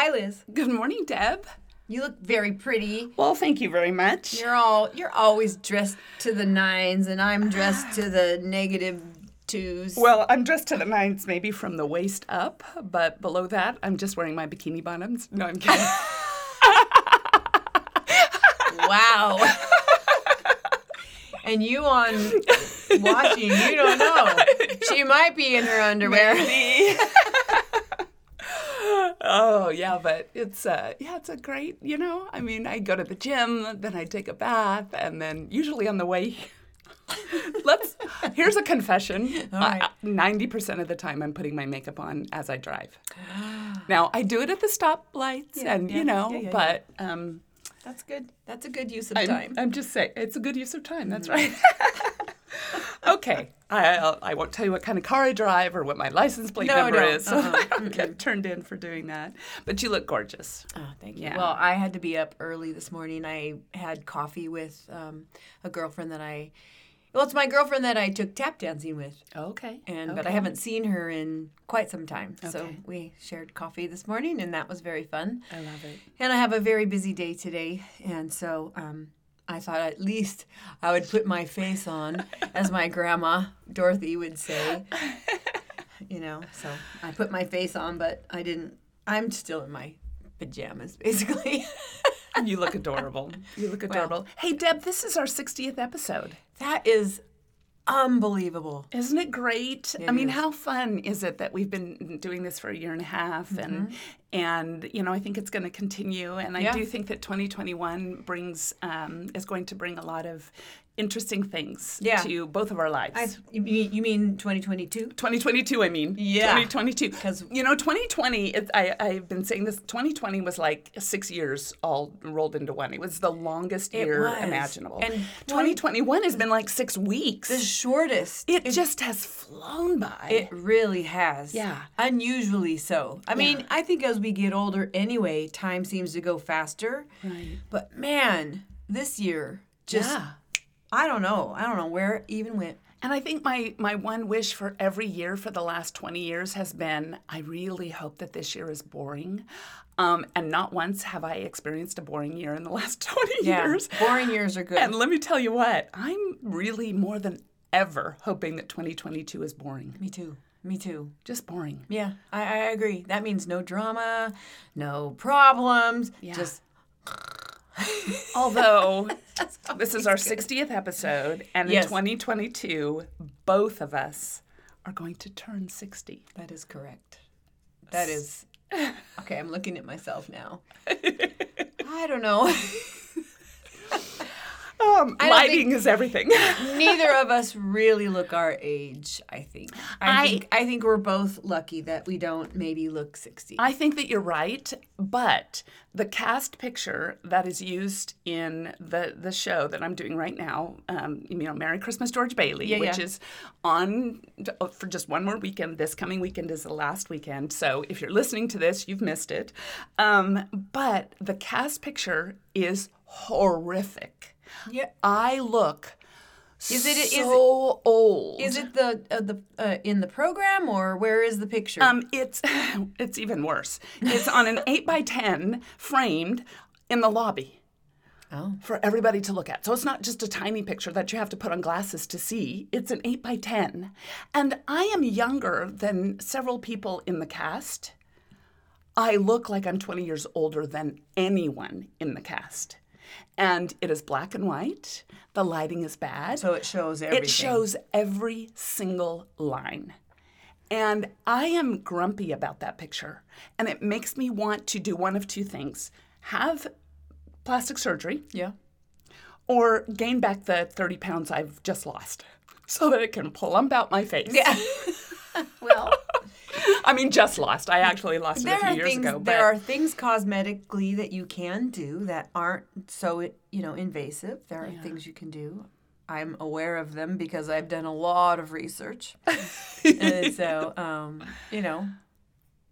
Hi, Liz. Good morning, Deb. You look very pretty. Well, thank you very much. You're all you're always dressed to the nines, and I'm dressed to the negative twos. Well, I'm dressed to the nines, maybe from the waist up, but below that, I'm just wearing my bikini bottoms. No, I'm kidding. wow. and you on watching, you don't know. She might be in her underwear. oh yeah, but it's uh yeah, it's a great, you know. I mean, I go to the gym, then I take a bath, and then usually on the way Let's here's a confession. Ninety percent of the time I'm putting my makeup on as I drive. now I do it at the stoplights Yeah, and yeah, you know, yeah, but um That's good. That's a good use of I'm, time. I'm just saying it's a good use of time. That's right. okay, I I won't tell you what kind of car I drive or what my license plate No, number don't. is, so Uh-uh. I don't get turned in for doing that. But you look gorgeous. Oh, thank you. Yeah. Well, I had to be up early this morning. I had coffee with um, a girlfriend that I, well, it's my girlfriend that I took tap dancing with, Okay, and but I haven't seen her in quite some time. So we shared coffee this morning, and that was very fun. I love it. And I have a very busy day today, and so um, I thought at least I would put my face on, as my grandma Dorothy would say. You know, so I put my face on, but I didn't. I'm still in my pajamas, basically. You look adorable. You look adorable. hey, Deb, this is our 60th episode. That is unbelievable. Isn't it great? It I mean, is. how fun is it that we've been doing this for a year and a half and mm-hmm. And you know, I think it's going to continue and I. Yeah. do think that 2021 brings um, is going to bring a lot of interesting things Yeah. to both of our lives. I, you mean 2022? 2022, I mean. Yeah. 2022 because you know, 2020, it, I, I've been saying this, 2020 was like six years all rolled into one. It was the longest It year was. imaginable. And 2021 has been like six weeks. The shortest. it, just has flown by. It really has. Yeah. Unusually so. I mean, I think as we get older anyway, time seems to go faster. Right. But man, this year just yeah. I don't know. I don't know where it even went. And I think my, my one wish for every year for the last 20 years has been I really hope that this year is boring. Um, and not once have I experienced a boring year in the last 20 years. Boring years are good. And let me tell you what, I'm really more than ever hoping that 2022 is boring. Me too. Me too. Just boring. Yeah, I, I agree. That means no drama, no problems. Yeah. Just Although this is our 60th episode, and Yes. in 2022, both of us are going to turn 60. that is correct. That is okay. I'm looking at myself now. I don't know. Um, lighting is everything. Neither of us really look our age. I think. I, I- think. I think we're both lucky that we don't maybe look sixty. I think that you're right, but the cast picture that is used in the the show that I'm doing right now, um, you know, Merry Christmas, George Bailey, Yeah, which yeah. is on for just one more weekend. This coming weekend is the last weekend, so if you're listening to this, you've missed it. Um, but the cast picture is horrific. Yeah. I look Is it- so old. Is it the uh, the uh, in the program or where is the picture? Um, it's it's even worse. It's on an eight by ten framed in the lobby oh. for everybody to look at. So it's not just a tiny picture that you have to put on glasses to see. It's an eight by ten, and I am younger than several people in the cast. I look like I'm 20 years older than anyone in the cast. And it is black and white. The lighting is bad. So it shows everything. It shows every single line. And I am grumpy about that picture. And it makes me want to do one of two things have plastic surgery Yeah. or gain back the 30 pounds I've just lost. so that it can plump out my face. Yeah. well, I mean, just lost. I actually lost it a few years things. ago. But There are things cosmetically that you can do that aren't so you know invasive. There are things you can do. I'm aware of them because I've done a lot of research, and so um, you know.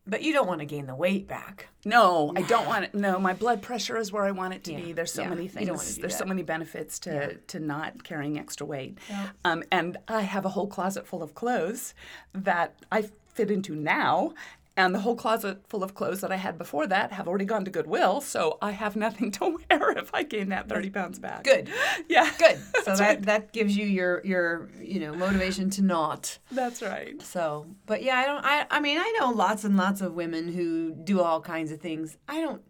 But you don't want to gain the weight back. No, I don't want it. No, my blood pressure is where I want it to Yeah, be. There's so yeah, many things. don't wanna do There's so many benefits to to not carrying extra weight. Yeah. Um, and I have a whole closet full of clothes that I fit into now. And the whole closet full of clothes that I had before that have already gone to Goodwill, so I have nothing to wear if I gain that 30 pounds back. Good. Yeah. Good. So that that gives you your your you know motivation to not. That's right. So, but yeah, I don't. I I mean, I know lots and lots of women who do all kinds of things. I don't.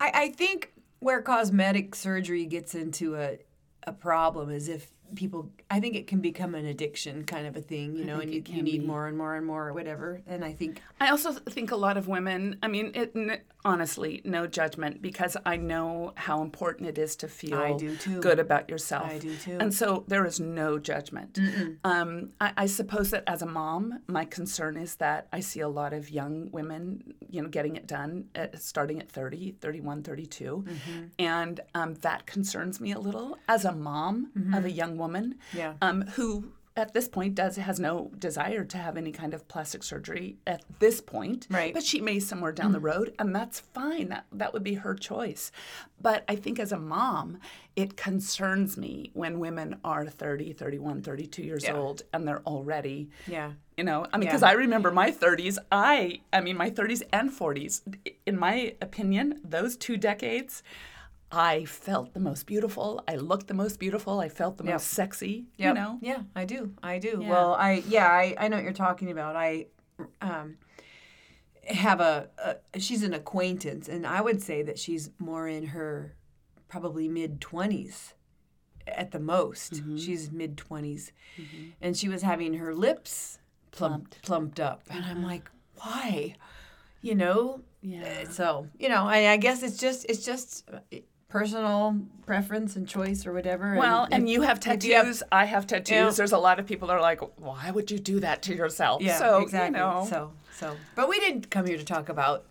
I I think where cosmetic surgery gets into a a problem is if people. I think it can become an addiction kind of a thing, you know, and you, you need be. more and more and more or whatever. And I think I also think a lot of women, I mean, it, n- honestly, no judgment because I know how important it is to feel I do too. good about yourself. I do too. And so there is no judgment. Um, I, I suppose that as a mom, my concern is that I see a lot of young women, you know, getting it done at, starting at 30, 31, 32. Mm-hmm. And um, that concerns me a little as a mom of a young woman. Yeah. um, who at this point does has no desire to have any kind of plastic surgery at this point Right. but she may somewhere down the road and that's fine that that would be her choice but i think as a mom it concerns me when women are 30 31 32 years Yeah. old and they're already yeah. you know i mean Yeah. because i remember my 30s i i mean my 30s and 40s in my opinion those two decades I felt the most beautiful. I looked the most beautiful. I felt the Yep. most sexy. You know, Yeah, I do. I do. Yeah. Well, I yeah, I, I know what you're talking about. I um have a, a she's an acquaintance and I would say that she's more in her probably mid 20s at the most. Mm-hmm. She's mid 20s. And she was having her lips plumped plumped up and I'm like, "Why?" You know? Yeah. So, you know, I, I guess it's just it's just personal preference and choice or whatever. Well, and if- you have tattoos. you have- I have tattoos. Yeah. There's a lot of people that are like, "Why would you do that to yourself?" Yeah, so, exactly. You know, So, so, but we didn't come here to talk about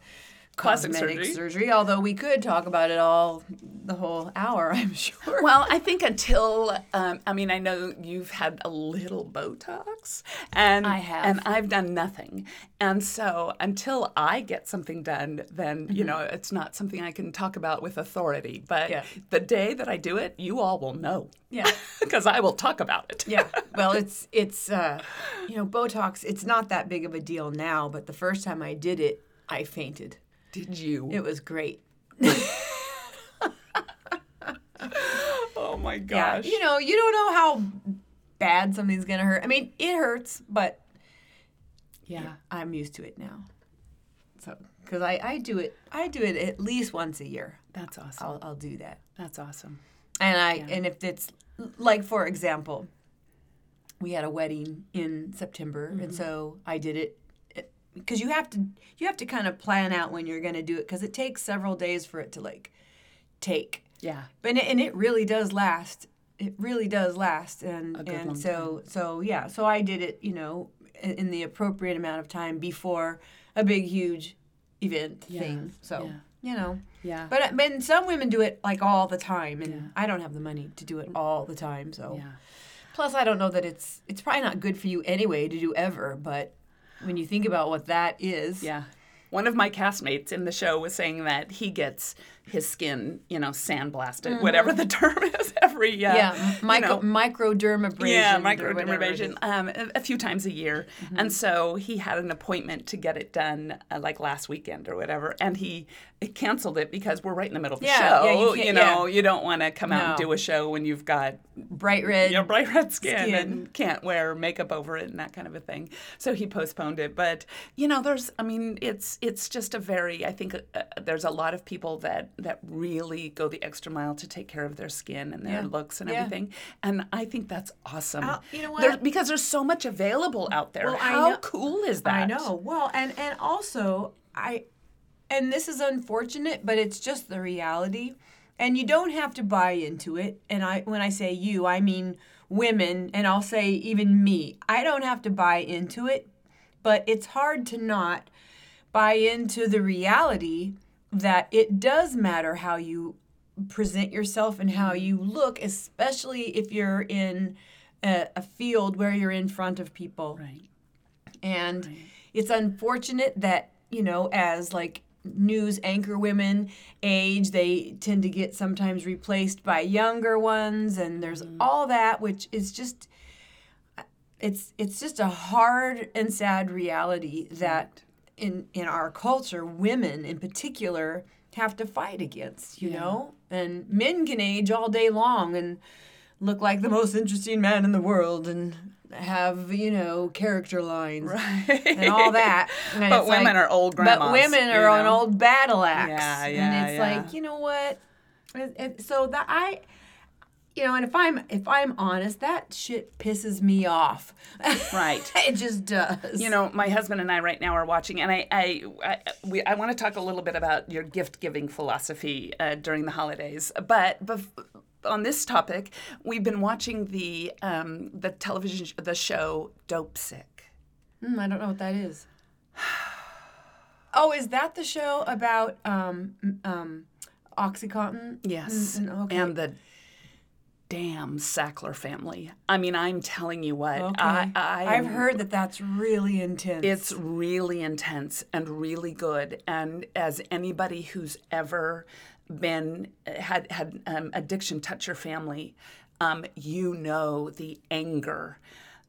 Plastic cosmetic surgery. surgery. although we could talk about it all the whole hour, I'm sure. well, I think until um, I mean, I know you've had a little Botox, and I have. and I've done nothing, and so until I get something done, then you know it's not something I can talk about with authority. But Mm-hmm. Yeah. the day that I do it, you all will know. Yeah. because I will talk about it. yeah. Well, it's it's uh, you know Botox. It's not that big of a deal now, but the first time I did it, I fainted. Did you? It was great. oh my gosh. Yeah. You know, you don't know how bad something's gonna hurt. I mean, it hurts, but yeah. I'm used to it now. So, because I, I do it, I do it at least once a year. That's awesome. I'll, I'll do that. That's awesome. And I and if it's like for example, we had a wedding in September, and mm-hmm. so I did it because you have to you have to kind of plan out when you're going to do it because it takes several days for it to like take. Yeah. But it, and it really does last. It really does last, and and so so yeah. So I did it, you know, in, in the appropriate amount of time before a big huge event thing. So yeah. you know. Yeah. But uh, but some women do it like all the time, and I don't have the money to do it all the time. So yeah. plus, I don't know that it's it's probably not good for you anyway to do ever. But when you think about what that is, Yeah. One of my castmates in the show was saying that he gets his skin, you know, sandblasted, whatever the term is, every uh, Mm-hmm. yeah, you micro know, microdermabrasion, yeah, or whatever it microdermabrasion, um, a, a few times a year, Mm-hmm. and so he had an appointment to get it done, uh, like last weekend or whatever, and he canceled it because we're right in the middle of the Yeah, yeah, you show. can't- know, yeah. you don't want to come out and do a show when you've got bright red. you know, bright red skin, Skin. and can't wear makeup over it and that kind of a thing. So he postponed it. But you know, there's, I mean, it's it's just a very, I think uh, there's a lot of people that that really go the extra mile to take care of their skin and their Yeah. looks and Yeah. everything, and I think that's awesome. Uh, you know There- what? because there's so much available out there. Well, How know- cool is that? I know. Well, and and also I, and this is unfortunate, but it's just the reality. And you don't have to buy into it. And I, when I say you, I mean women, and I'll say even me, I don't have to buy into it, but it's hard to not buy into the reality that it does matter how you present yourself and how mm-hmm. you look, especially if you're in a, a field where you're in front of people. Right. And it's unfortunate that, you know, as like news anchor women age, they tend to get sometimes replaced by younger ones and there's mm-hmm. all that which is just it's it's just a hard and sad reality that in in our culture women in particular have to fight against, you know? And men can age all day long and look like the most interesting man in the world and have, you know, character lines and all that. And But women like- are old grandma. But women are know? old battle axe. Yeah, and yeah, it's yeah. like, you know what? It- it- so that I you know, and if I'm if I'm honest, that shit pisses me off. Right. it just does. You know, my husband and I right now are watching, and I, I, I, we, I want to talk a little bit about your gift giving philosophy uh, during the holidays. But bef- on this topic, we've been watching the um, the television sh- the show Dopesick. Mm, I don't know what that is. Oh, is that the show about um um OxyContin? Yes, Mm, mm, okay. and the damn Sackler family. I mean, I'm telling you what, Okay. I, I I've heard that that's really intense. It's really intense and really good. And as anybody who's ever been had had um, addiction touch your family, um, you know the anger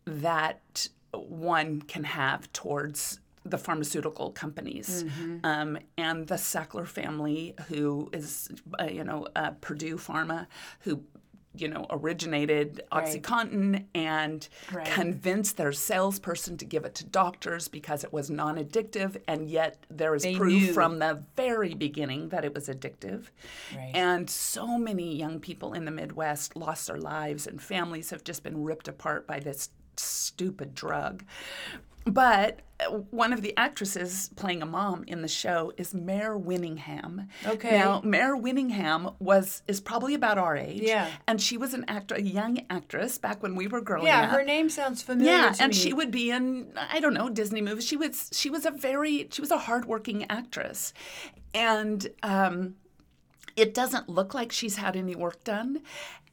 that one can have towards the pharmaceutical companies um, and the Sackler family, who is uh, you know uh, Purdue Pharma, who you know originated OxyContin and Right. convinced their salesperson to give it to doctors because it was non-addictive, and yet there is They proof knew. from the very beginning that it was addictive. Right. And so many young people in the Midwest lost their lives, and families have just been ripped apart by this stupid drug. But uh, one of the actresses playing a mom in the show is Mare Winningham. Okay. Now, Mare Winningham was is probably about our age. Yeah. And she was an actor, a young actress back when we were growing yeah, up. Yeah, her name sounds familiar. Yeah, and me. she would be in I don't know Disney movies. She was she was a very she was a hardworking actress, and um, it doesn't look like she's had any work done.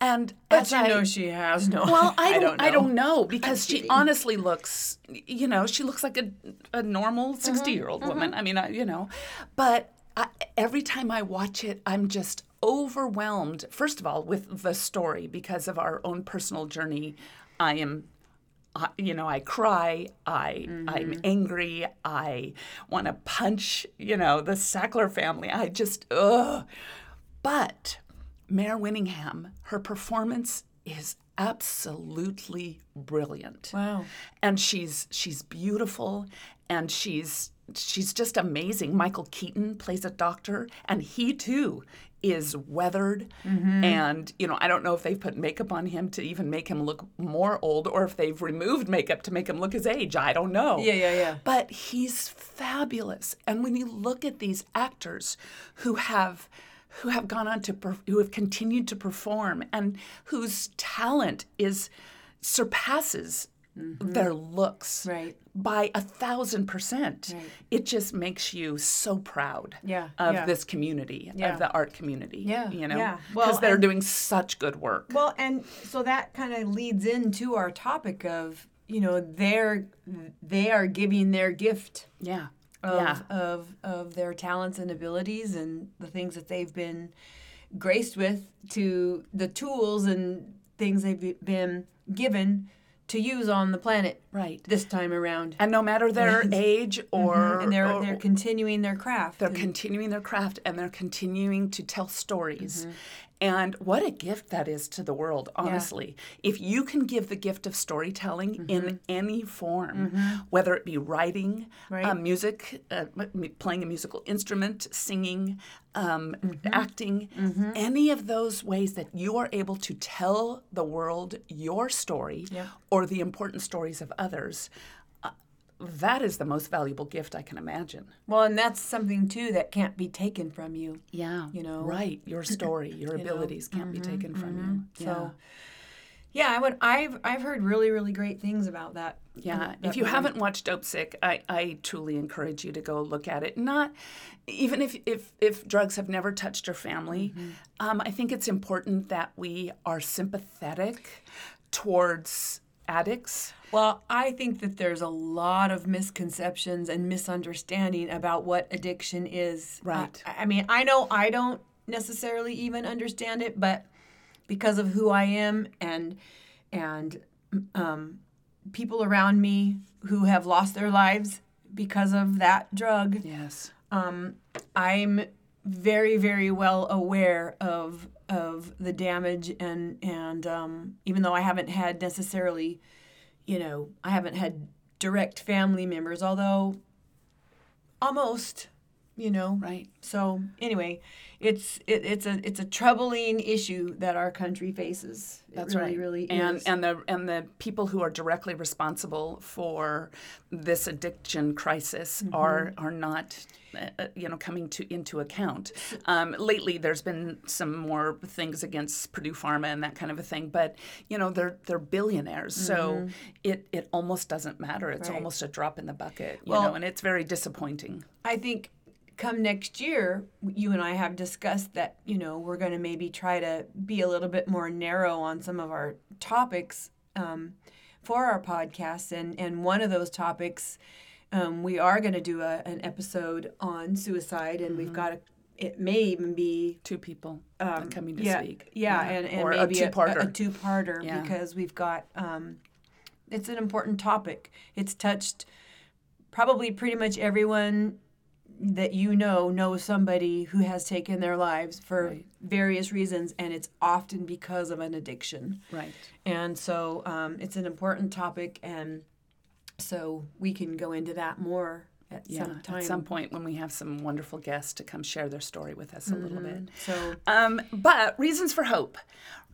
And But you I, know she has no. well, I don't, I don't know. know because she honestly looks, you know, she looks like a, a normal mm-hmm, 60 year old mm-hmm. woman. I mean, I, you know, but I, every time I watch it, I'm just overwhelmed, first of all, with the story because of our own personal journey. I am. I- You know, I cry. I I'm mm-hmm. angry. I want to punch. You know, the Sackler family. I just ugh. But Mare Winningham, her performance is absolutely brilliant. Wow. And she's she's beautiful and she's she's just amazing. Michael Keaton plays a doctor and he too is weathered Mm-hmm. and you know I don't know if they've put makeup on him to even make him look more old or if they've removed makeup to make him look his age. I don't know. Yeah, yeah, yeah. But he's fabulous. And when you look at these actors who have who have gone on to who have continued to perform and whose talent is surpasses mm-hmm. their looks Right. by a thousand percent. Right. It just makes you so proud Yeah, of yeah. this community, Yeah. of the art community. Yeah, You know? yeah. Because Well, they're and- doing such good work. Well, and so that kind of leads into our topic of you know they're they are giving their gift yeah. Of yeah. of of their talents and abilities and the things that they've been graced with to the tools and things they've been given to use on the planet Right. this time around. And no matter their age or and they're or- they're continuing their craft. They're and- continuing their craft and they're continuing to tell stories. Mm-hmm. And what a gift that is to the world, honestly. If you can give the gift of storytelling Mm-hmm. in any form, whether it be writing, Right. uh, music, uh, m- playing a musical instrument, singing, um, Mm-hmm. acting, any of those ways that you are able to tell the world your story Yeah. or the important stories of others, that is the most valuable gift I can imagine. well, and that's something too that can't be taken from you. Yeah. you know. Right. Your story, your abilities can't be taken from you. So, Yeah, I would. I've I've heard really really great things about that. Yeah, that if you movie. haven't watched Dopesick, I, I truly encourage you to go look at it. Not even if if, if drugs have never touched your family, Mm-hmm. um, I think it's important that we are sympathetic towards addicts. Well, I think that there's a lot of misconceptions and misunderstanding about what addiction is. Right. I, I mean, I know I don't necessarily even understand it, but because of who I am and and um, people around me who have lost their lives because of that drug, Yes. um, I'm very, very well aware of of the damage and and um, even though I haven't had necessarily, you know, I haven't had direct family members, although almost, you know. Right. So anyway, it's it, it's a it's a troubling issue that our country faces. It That's really, right. Really, and is. and the and the people who are directly responsible for this addiction crisis Mm-hmm. are are not. uh, uh, You know, coming to into account. Um, lately, there's been some more things against Purdue Pharma and that kind of a thing. But you know, they're they're billionaires, so it it almost doesn't matter. It's Mm-hmm. Right. almost a drop in the bucket. You Well- know, and it's very disappointing. I think come next year, you and I have discussed that, you know, we're going to maybe try to be a little bit more narrow on some of our topics um, for our podcast. And, and one of those topics, um, we are going to do a, an episode on suicide, and we've got a, it may even be Two people uh, coming to Um, yeah, speak. Yeah, and, and or maybe a two-parter. A, a two-parter Yeah. because we've got um, it's an important topic. It's touched probably pretty much everyone that you know know somebody who has taken their lives for Right. various reasons, and it's often because of an addiction. right. And so um, it's an important topic, and so we can go into that more at Yeah, some time. at some point when we have some wonderful guests to come share their story with us a little bit. So Um, but reasons for hope.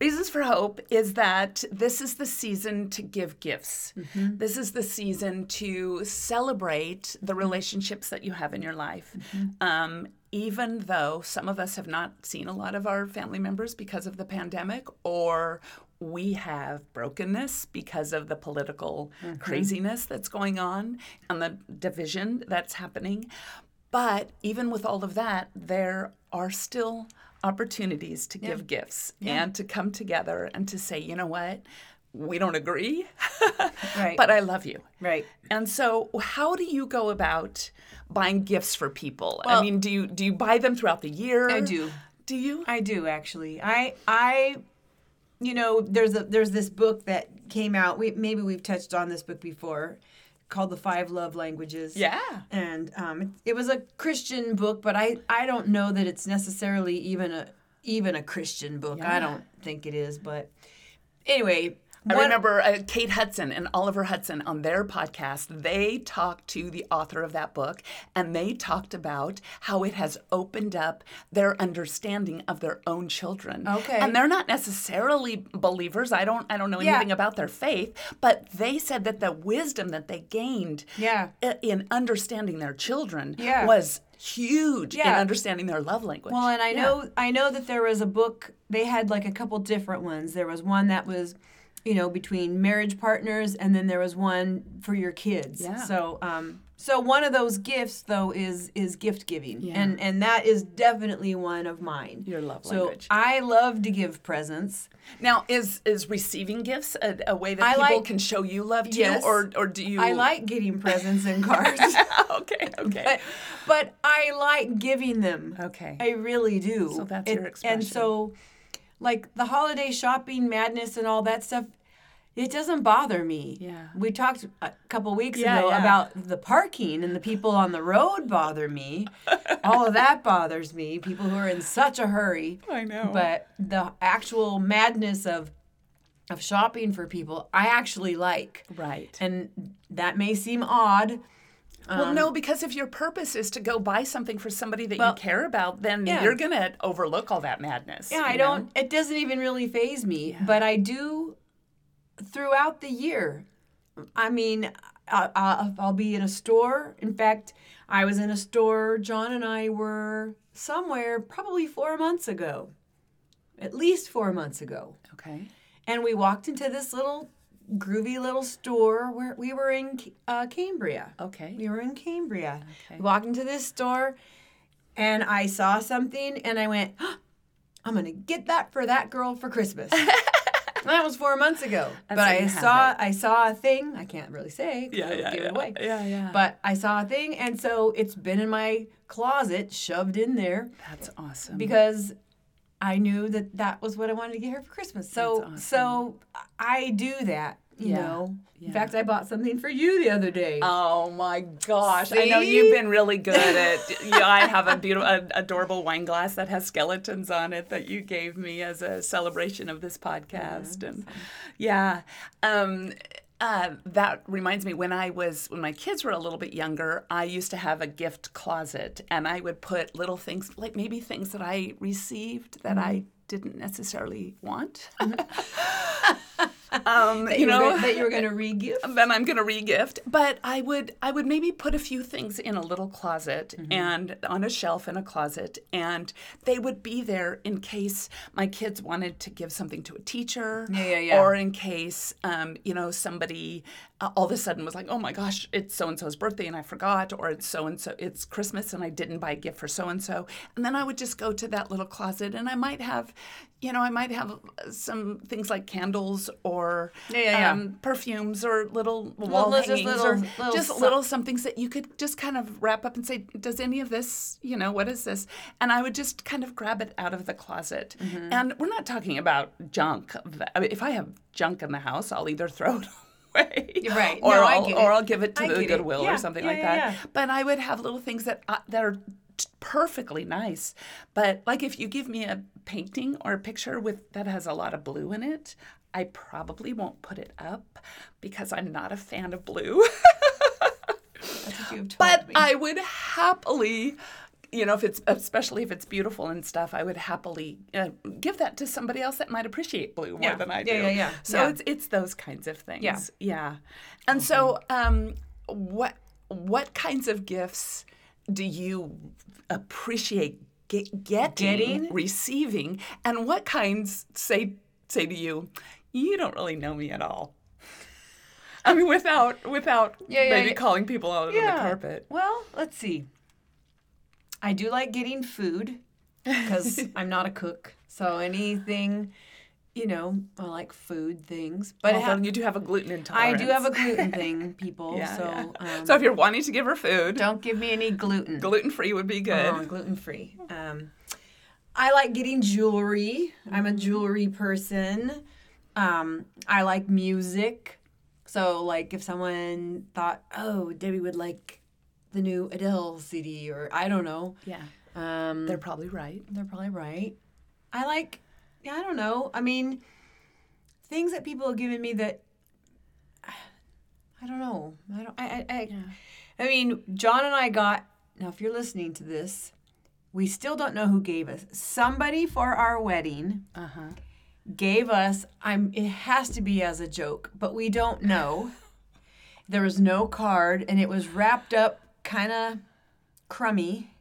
Reasons for hope is that this is the season to give gifts. This is the season to celebrate the relationships that you have in your life. Um, even though some of us have not seen a lot of our family members because of the pandemic, or we have brokenness because of the political mm-hmm. craziness that's going on and the division that's happening. But even with all of that, there are still opportunities to give gifts and to come together and to say, you know what, we don't agree, Right. but I love you. right. And so, how do you go about buying gifts for people? I mean, do you do you buy them throughout the year? I do. Do you? I do actually. I I you know, there's a there's this book that came out. We maybe we've touched on this book before called The Five Love Languages. Yeah. And um it, it was a Christian book, but I I don't know that it's necessarily even a even a Christian book. Yeah. I don't think it is, but anyway, I what- remember uh, Kate Hudson and Oliver Hudson on their podcast. They talked to the author of that book and they talked about how it has opened up their understanding of their own children. Okay. And they're not necessarily believers. I don't I don't know Yeah. anything about their faith, but they said that the wisdom that they gained Yeah. in understanding their children Yeah. was huge in understanding their love language. Well, and I Yeah. know I know that there was a book. They had like a couple different ones. There was one that was, you know, between marriage partners, and then there was one for your kids. Yeah. So, um, so one of those gifts though is is gift giving, Yeah. and and that is definitely one of mine. Your love so language. I love to give presents. Now, is is receiving gifts a, a way that I people like- can show you love too, Yes. or or do you? I like getting presents and cards, okay, okay, but but I like giving them. okay. I really do. So that's It- your expression. And so, like the holiday shopping madness and all that stuff, it doesn't bother me. Yeah. We talked a couple weeks Yeah, ago yeah. about the parking and the people on the road bother me. all of that bothers me. People who are in such a hurry. I know. But the actual madness of of shopping for people, I actually like. right. And that may seem odd. Well, no, um, because if your purpose is to go buy something for somebody that Well, you care about, then yeah. you're gonna overlook all that madness. Yeah, I know? don't. It doesn't even really phase me, but I do throughout the year. I mean, I, I, I'll be in a store. In fact, I was in a store. John and I were somewhere probably four months ago, at least four months ago, Okay. and we walked into this little groovy little store where we were in uh, Cambria. Okay. We were in Cambria. Okay. We walked into this store and I saw something and I went, I'm going to get that for that girl for Christmas. that was four months ago. And but I saw it. I saw a thing. I can't really say. Yeah, yeah, give yeah. it away. Yeah, yeah. But I saw a thing and so it's been in my closet, shoved in there That's awesome. because I knew that that was what I wanted to get her for Christmas. So awesome. so I do that, you Yeah, know. yeah. In fact, I bought something for you the other day. Oh my gosh! I know you've been really good at. yeah, I have a beautiful, a, adorable wine glass that has skeletons on it that you gave me as a celebration of this podcast, and yeah, um, uh, that reminds me when I was when my kids were a little bit younger, I used to have a gift closet, and I would put little things like maybe things that I received that I didn't necessarily want. um, that you were know, gonna- that you were going to re-gift. then I'm gonna regift. But I would I would maybe put a few things in a little closet Mm-hmm. and on a shelf in a closet, and they would be there in case my kids wanted to give something to a teacher, Yeah, yeah, yeah. or in case um, you know somebody uh, all of a sudden was like, oh my gosh, it's so and so's birthday and I forgot, or it's so and so it's Christmas and I didn't buy a gift for so and so, and then I would just go to that little closet and I might have. You know, I might have some things like candles or Yeah, yeah, yeah. um, perfumes or little wall little- just hangings little- or little just little somethings that you could just kind of wrap up and say, does any of this, you know, what is this? And I would just kind of grab it out of the closet. Mm-hmm. And we're not talking about junk. I mean, if I have junk in the house, I'll either throw it away, right. or No, I'll, or. I'll give it to I the. Goodwill Yeah, or something yeah, like yeah, that. But I would have little things that uh, that are perfectly nice. But like if you give me a painting or a picture with that has a lot of blue in it, I probably won't put it up because I'm not a fan of blue. That's what you've told but me. I would happily you know, if it's especially if it's beautiful and stuff, I would happily uh, give that to somebody else that might appreciate blue more Yeah. than I do. Yeah, yeah, yeah. So Yeah. it's it's those kinds of things. Yeah. yeah. And so, um, what what kinds of gifts do you appreciate get, getting, Getting? receiving, and what kinds say say to you, you don't really know me at all. I mean, without without Yeah, yeah, maybe yeah. calling people out on the carpet. Well, let's see. I do like getting food because I'm not a cook. So anything, you know, I like food things. But Although ha- you do have a gluten intolerance. I do have a gluten thing, people. so. Um, so if you're wanting to give her food, don't give me any gluten. gluten free would be good. Oh, gluten free. Um, I like getting jewelry. I'm a jewelry person. Um, I like music. So, like, if someone thought, "Oh, Debbie would like the new Adele CD," or I don't know, yeah, um, they're probably right. they're probably right. I like, yeah, I don't know. I mean, things that people have given me that I don't know. I don't. I. I, I, I mean, John and I got. Now, if you're listening to this, we still don't know who gave us. Somebody for our wedding Uh huh. Gave us. I'm. It has to be as a joke, but we don't know. There was no card, and it was wrapped up kind of crummy,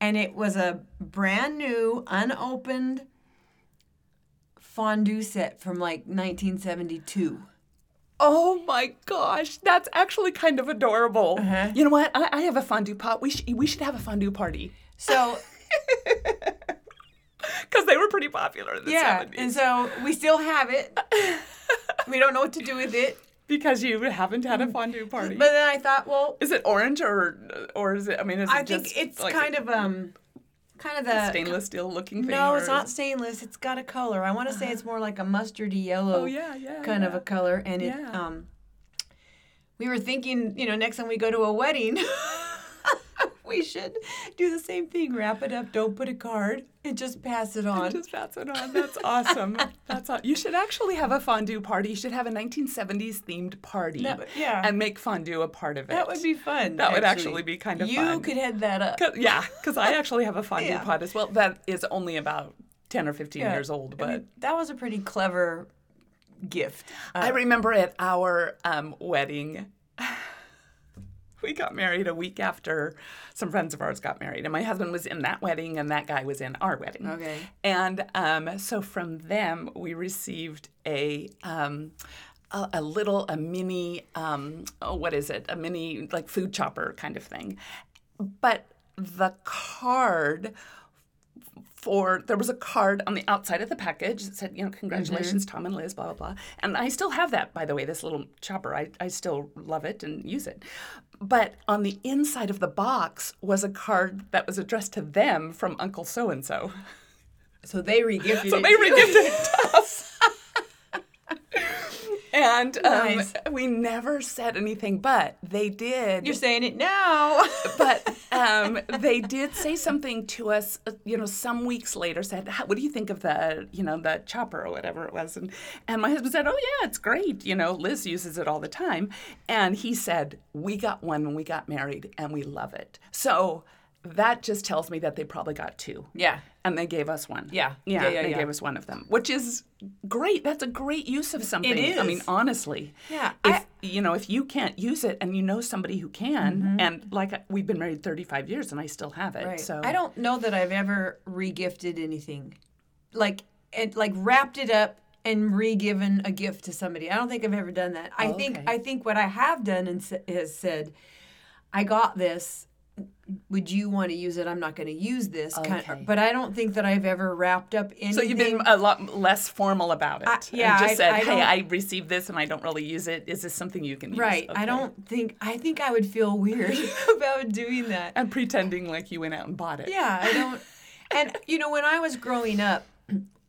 and it was a brand new, unopened fondue set from like 1972. Oh my gosh, that's actually kind of adorable. Uh-huh. You know what? I, I have a fondue pot. We should we should have a fondue party So because they were pretty popular in the yeah, 70s. and so we still have it. we don't know what to do with it. because you haven't had a fondue party. But then I thought, well, is it orange or or is it? I mean, is it I think it's like kind of um, kind of the stainless steel looking thing? No, it's not stainless. It's got a color. I want to say it's more like a mustardy yellow Oh yeah, yeah. kind of a color, and it Yeah. um. We were thinking, you know, next time we go to a wedding, we should do the same thing. Wrap it up. Don't put a card, and just pass it on. Just pass it on. That's awesome. That's aw- you should actually have a fondue party. You should have a 1970s themed party. That yeah. And make fondue a part of it. that would be fun. That would actually be kind of you fun. You could head that up. 'Cause- yeah, because I actually have a fondue Yeah. pot as well. That is only about 10 or 15 Yeah. years old, I but. mean, that was a pretty clever gift. I remember at our um, wedding, we got married a week after some friends of ours got married, and my husband was in that wedding, and that guy was in our wedding. Okay. And um, so from them, we received a. Um, a, a little, a mini, um, oh, what is it? A mini, like food chopper kind of thing. But the card for there was a card on the outside of the package that said, you know, congratulations, mm-hmm. Tom and Liz, blah, blah, blah. And I still have that, by the way, this little chopper. I, I still love it and use it. But on the inside of the box was a card that was addressed to them from Uncle So and so. So they regifted So it. they regifted it to us. And um, Nice. we never said anything, but they did. You're saying it now. but um, they did say something to us, uh, you know, some weeks later. Said, "What do you think of the, you know, the chopper or whatever it was?" And and my husband said, "Oh yeah, it's great. You know, Liz uses it all the time." And he said, "We got one when we got married, and we love it." So that just tells me that they probably got two. yeah. And they gave us one. Yeah. Yeah, Yeah, yeah, they yeah. gave us one of them, which is great. That's a great use of something. It is. I mean, honestly. Yeah, If I- Mm-hmm. you know, if you can't use it and you know somebody who can, and like we've been married 35 years and I still have it. Right. So I don't know that I've ever regifted anything, like and like wrapped it up and re-given a gift to somebody. I don't think I've ever done that. I think Okay. I think what I have done and is said, I got this. Would you want to use it? I'm not going to use this. Kind Okay. but I don't think that I've ever wrapped up anything. So you've been a lot less formal about it. I- and yeah, just I- said, I "Hey, I received this and I don't really use it. Is this something you can use?" right. I don't think. I think I would feel weird about doing that. And pretending like you went out and bought it. Yeah, I don't. And you know, when I was growing up,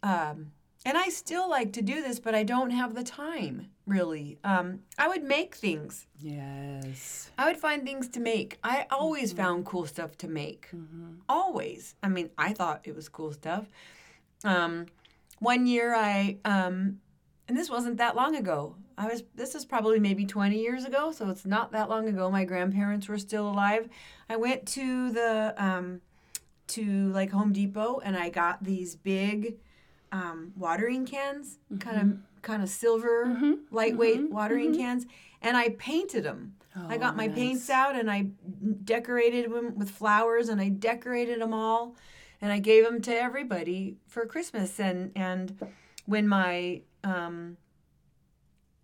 um, and I still like to do this, but I don't have the time really. Um, I would make things. Yes. I would find things to make. I always found cool stuff to make. Always. I mean, I thought it was cool stuff. Um, one year, I um, and this wasn't that long ago. I was. This is probably maybe twenty years ago, so it's not that long ago. My grandparents were still alive. I went to the um, to like Home Depot and I got these big um, watering cans, kind of kind of silver, mm-hmm. lightweight mm-hmm. watering mm-hmm. cans, and I painted them. I oh, got my paints out and I decorated them with flowers and I decorated them all, and I gave them to everybody for Christmas. And and when my um,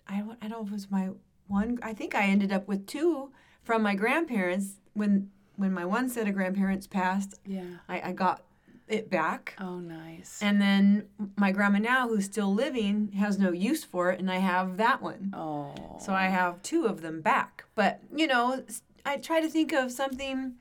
I don't I don't know if it was my one. I think I ended up with two from my grandparents when when my one set of grandparents passed. Yeah. I, I got it back. Oh, nice. And then my grandma now, who's still living, has no use for it, and I have that one. oh. So I have two of them back. But, you know, I try to think of something,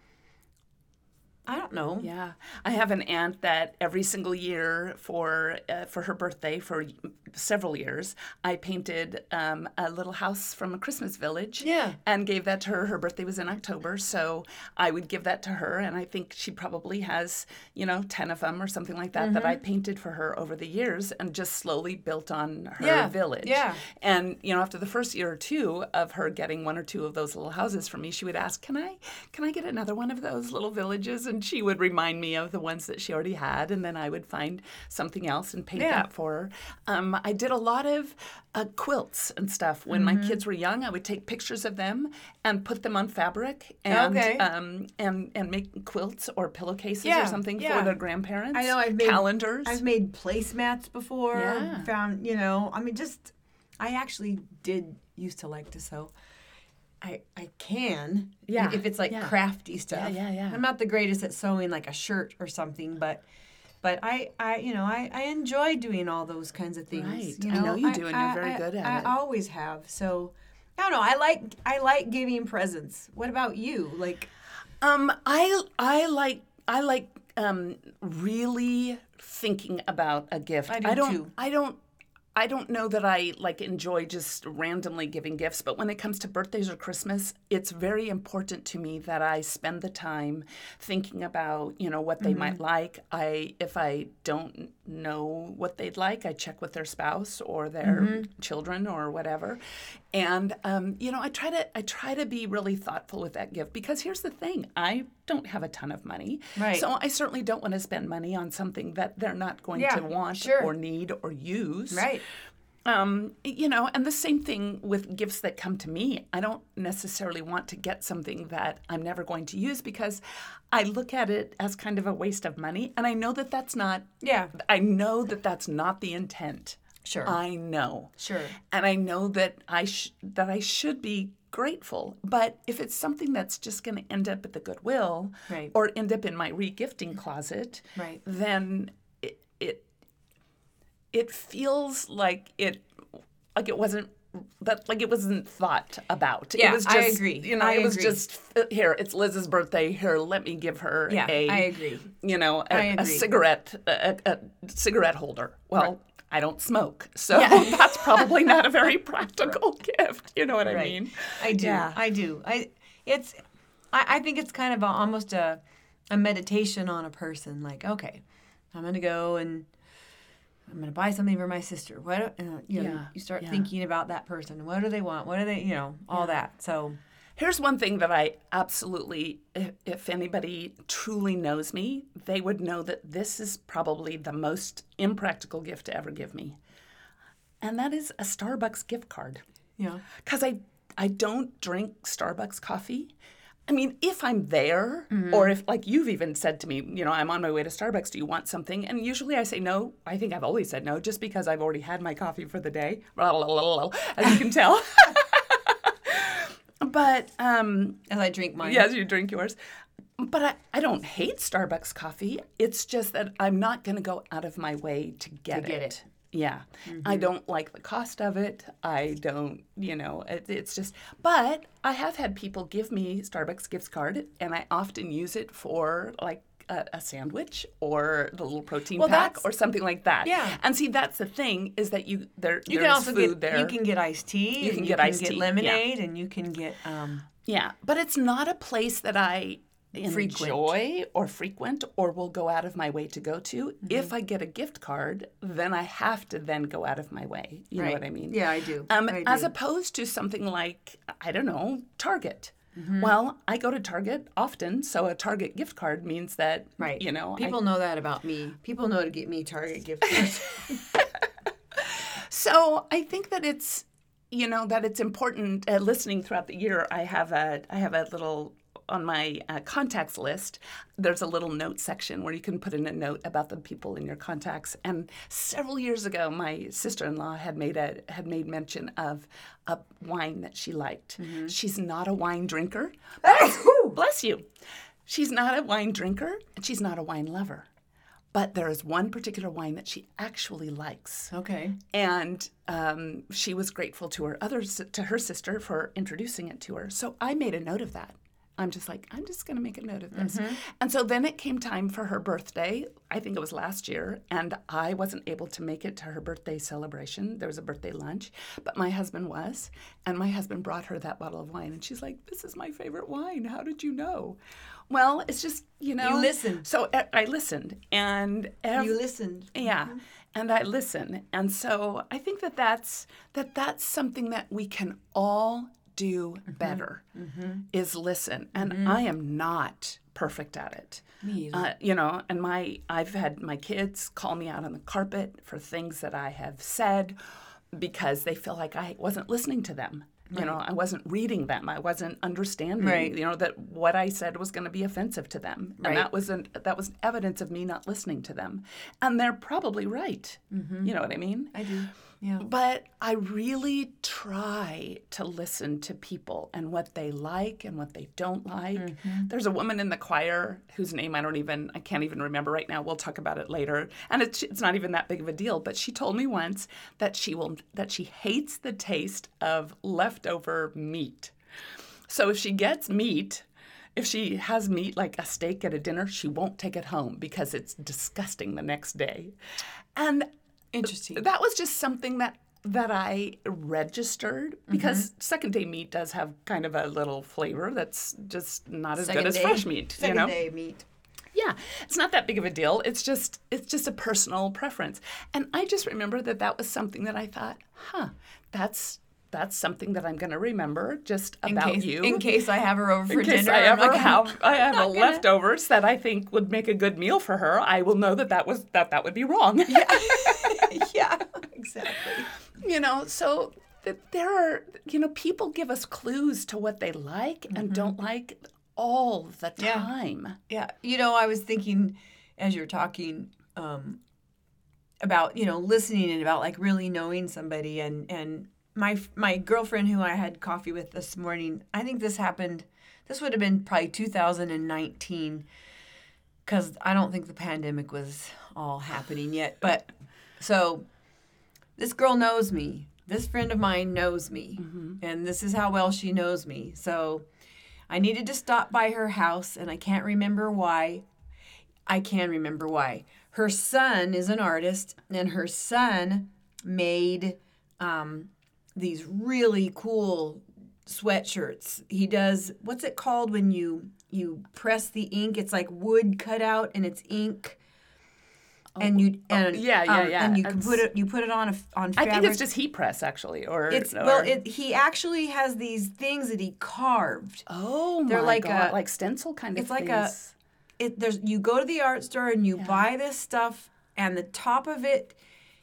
I don't know. Yeah, I have an aunt that every single year for uh, for her birthday for several years, I painted um, a little house from a Christmas village. Yeah. and gave that to her. Her birthday was in October, so I would give that to her, and I think she probably has you know ten of them or something like that that Mm-hmm. I painted for her over the years, and just slowly built on her Yeah, village. yeah. And you know, after the first year or two of her getting one or two of those little houses for me, she would ask, "Can I, can I get another one of those little villages?" And she would remind me of the ones that she already had, and then I would find something else and paint Yeah. that for her. Um, I did a lot of uh, quilts and stuff when Mm-hmm. my kids were young. I would take pictures of them and put them on fabric and Okay. um, and and make quilts or pillowcases Yeah, or something yeah. for their grandparents. I know I've made calendars. I've made placemats before. Yeah. Found you know, I mean, just I actually did used to like to sew. I I can. Yeah, If it's like yeah. crafty stuff. yeah, yeah. I'm not the greatest at sewing like a shirt or something, but. But I, I, you know, I, I enjoy doing all those kinds of things. Right. You I know you I- do, and you're very I- good at it. I always have. So, I don't know. I like, I like giving presents. What about you? Like, Um, I I like I like um really thinking about a gift. I do don't too. I don't I don't know that I like enjoy just randomly giving gifts, but when it comes to birthdays or Christmas, it's very important to me that I spend the time thinking about, you know, what they Mm-hmm. might like. I if I don't know what they'd like, I check with their spouse or their Mm-hmm. children or whatever. And um, you know, I try to I try to be really thoughtful with that gift because here's the thing, I don't have a ton of money. Right. So I certainly don't want to spend money on something that they're not going Yeah, to want sure. or need or use. right. Um, you know, and the same thing with gifts that come to me. I don't necessarily want to get something that I'm never going to use because I look at it as kind of a waste of money, and I know that that's not. Yeah. I know that that's not the intent. Sure. I know. Sure. And I know that I sh- that I should be grateful. But if it's something that's just going to end up at the Goodwill Right. or end up in my regifting closet, Right. then it feels like it like it wasn't that like it wasn't thought about. Yeah, it was just, I agree. You know, I it was agree. just here. It's Liz's birthday. Here, let me give her Yeah, a. I agree. You know, a, a cigarette a, a, cigarette holder. Well. Right. I don't smoke, so Yeah. that's probably not a very practical gift. You know what I mean? I do. Yeah. I do. I it's I, I think it's kind of a, almost a a meditation on a person. Like, okay, I'm gonna go and I'm gonna buy something for my sister. What uh, you know, Yeah, you start yeah. thinking about that person. What do they want? What do they you know all that. So Here's one thing that I absolutely, if, if anybody truly knows me, they would know that this is probably the most impractical gift to ever give me. And that is a Starbucks gift card. yeah, Because I, I don't drink Starbucks coffee. I mean, if I'm there, or if, like you've even said to me, you know, I'm on my way to Starbucks, do you want something? And usually I say no. I think I've always said no, just because I've already had my coffee for the day, as you can tell. but, um, as I drink mine. Yes, you drink yours. But I, I don't hate Starbucks coffee. It's just that I'm not going to go out of my way to get, get it. it. Yeah. I don't like the cost of it. I don't, you know, it, it's just, but I have had people give me Starbucks gift card and I often use it for like a, a sandwich or the little protein Well, pack or something like that. Yeah. And see, that's the thing is that you, there, You there's can also food get there. you can get iced tea. You can get iced tea, yeah. lemonade, and you can get um. Yeah, but it's not a place that I Frequent. enjoy or frequent or will go out of my way to go to. Mm-hmm. If I get a gift card, then I have to then go out of my way. You know what I mean? Yeah, I do. Um, I as opposed to something like I don't know Target. Mm-hmm. Well, I go to Target often, so a Target gift card means that Right. you know I- people know that about me. People know to get me Target gift cards. So I think that it's, you know, that it's important. Uh, listening throughout the year, I have a, I have a little on my uh, contacts list. There's a little note section where you can put in a note about the people in your contacts. And several years ago, my sister-in-law had made a had made mention of a wine that she liked. She's not a wine drinker. Bless, bless you. She's not a wine drinker, and she's not a wine lover. But there is one particular wine that she actually likes okay. and um, she was grateful to her other to her sister for introducing it to her. So I made a note of that. I'm just like I'm just going to make a note of this. And so then it came time for her birthday. I think it was last year, and I wasn't able to make it to her birthday celebration. There was a birthday lunch, but my husband was, and my husband brought her that bottle of wine, and she's like, "This is my favorite wine. How did you know?" Well, it's just you know. You listened. So uh, I listened, and ev- You listened. yeah, and I listen, and so I think that that's that that's something that we can all do Mm-hmm. better is listen, and I am not perfect at it. Uh, you know, and my I've had my kids call me out on the carpet for things that I have said because they feel like I wasn't listening to them. You know, I wasn't reading them. I wasn't understanding. Right. You know that what I said was going to be offensive to them, Right. and that was an, that was evidence of me not listening to them. And they're probably right. You know what I mean? I do. Yeah. But I really try to listen to people and what they like and what they don't like. Mm-hmm. There's a woman in the choir whose name I don't even I can't even remember right now. We'll talk about it later. And it's it's not even that big of a deal, but she told me once that she will that she hates the taste of leftover meat. So if she gets meat, if she has meat like a steak at a dinner, she won't take it home because it's disgusting the next day. And Interesting. that was just something that that I registered because Mm-hmm. second day meat does have kind of a little flavor that's just not as Second good as day- fresh meat. Second you know? day meat. Yeah, it's not that big of a deal. It's just it's just a personal preference. And I just remember that that was something that I thought, huh, that's that's something that I'm going to remember just In about case, you. in case I have her over for In case dinner. I I'm ever gonna- have I have a gonna- leftovers that I think would make a good meal for her, I will know that that was that that would be wrong. yeah, exactly. you know, so th- there are, you know, people give us clues to what they like and don't like all the Mm-hmm. Yeah. time. Yeah, you know, I was thinking as you're talking um, about you know listening and about like really knowing somebody and and my my girlfriend who I had coffee with this morning. I think this happened. This would have been probably 2019 because I don't think the pandemic was all happening yet. But so this girl knows me. This friend of mine knows me, and this is how well she knows me. So I needed to stop by her house, and I can't remember why. I can remember why. Her son is an artist, and her son made um, these really cool sweatshirts. He does what's it called when you you press the ink? It's like wood cut out, and it's ink. And you and Oh, yeah, yeah, um, yeah. and you can put it you put it on a on I think it's just heat press, actually, or it's or, well it, he actually has these things that he carved oh my they're like god, a- like stencil kind of it's like a- things. it there's you go to the art store and you buy this stuff and the top of it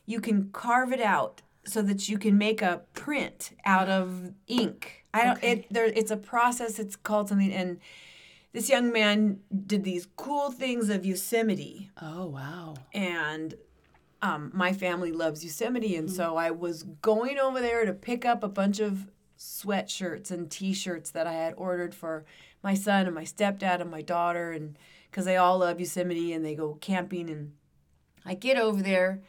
you can carve it out so that you can make a print out of ink. I don't Okay. it there it's a process it's called something and this young man did these cool things of Yosemite Oh wow. and um, my family loves Yosemite, and Mm-hmm. so I was going over there to pick up a bunch of sweatshirts and T-shirts that I had ordered for my son and my stepdad and my daughter, and because they all love Yosemite and they go camping. And I get over there,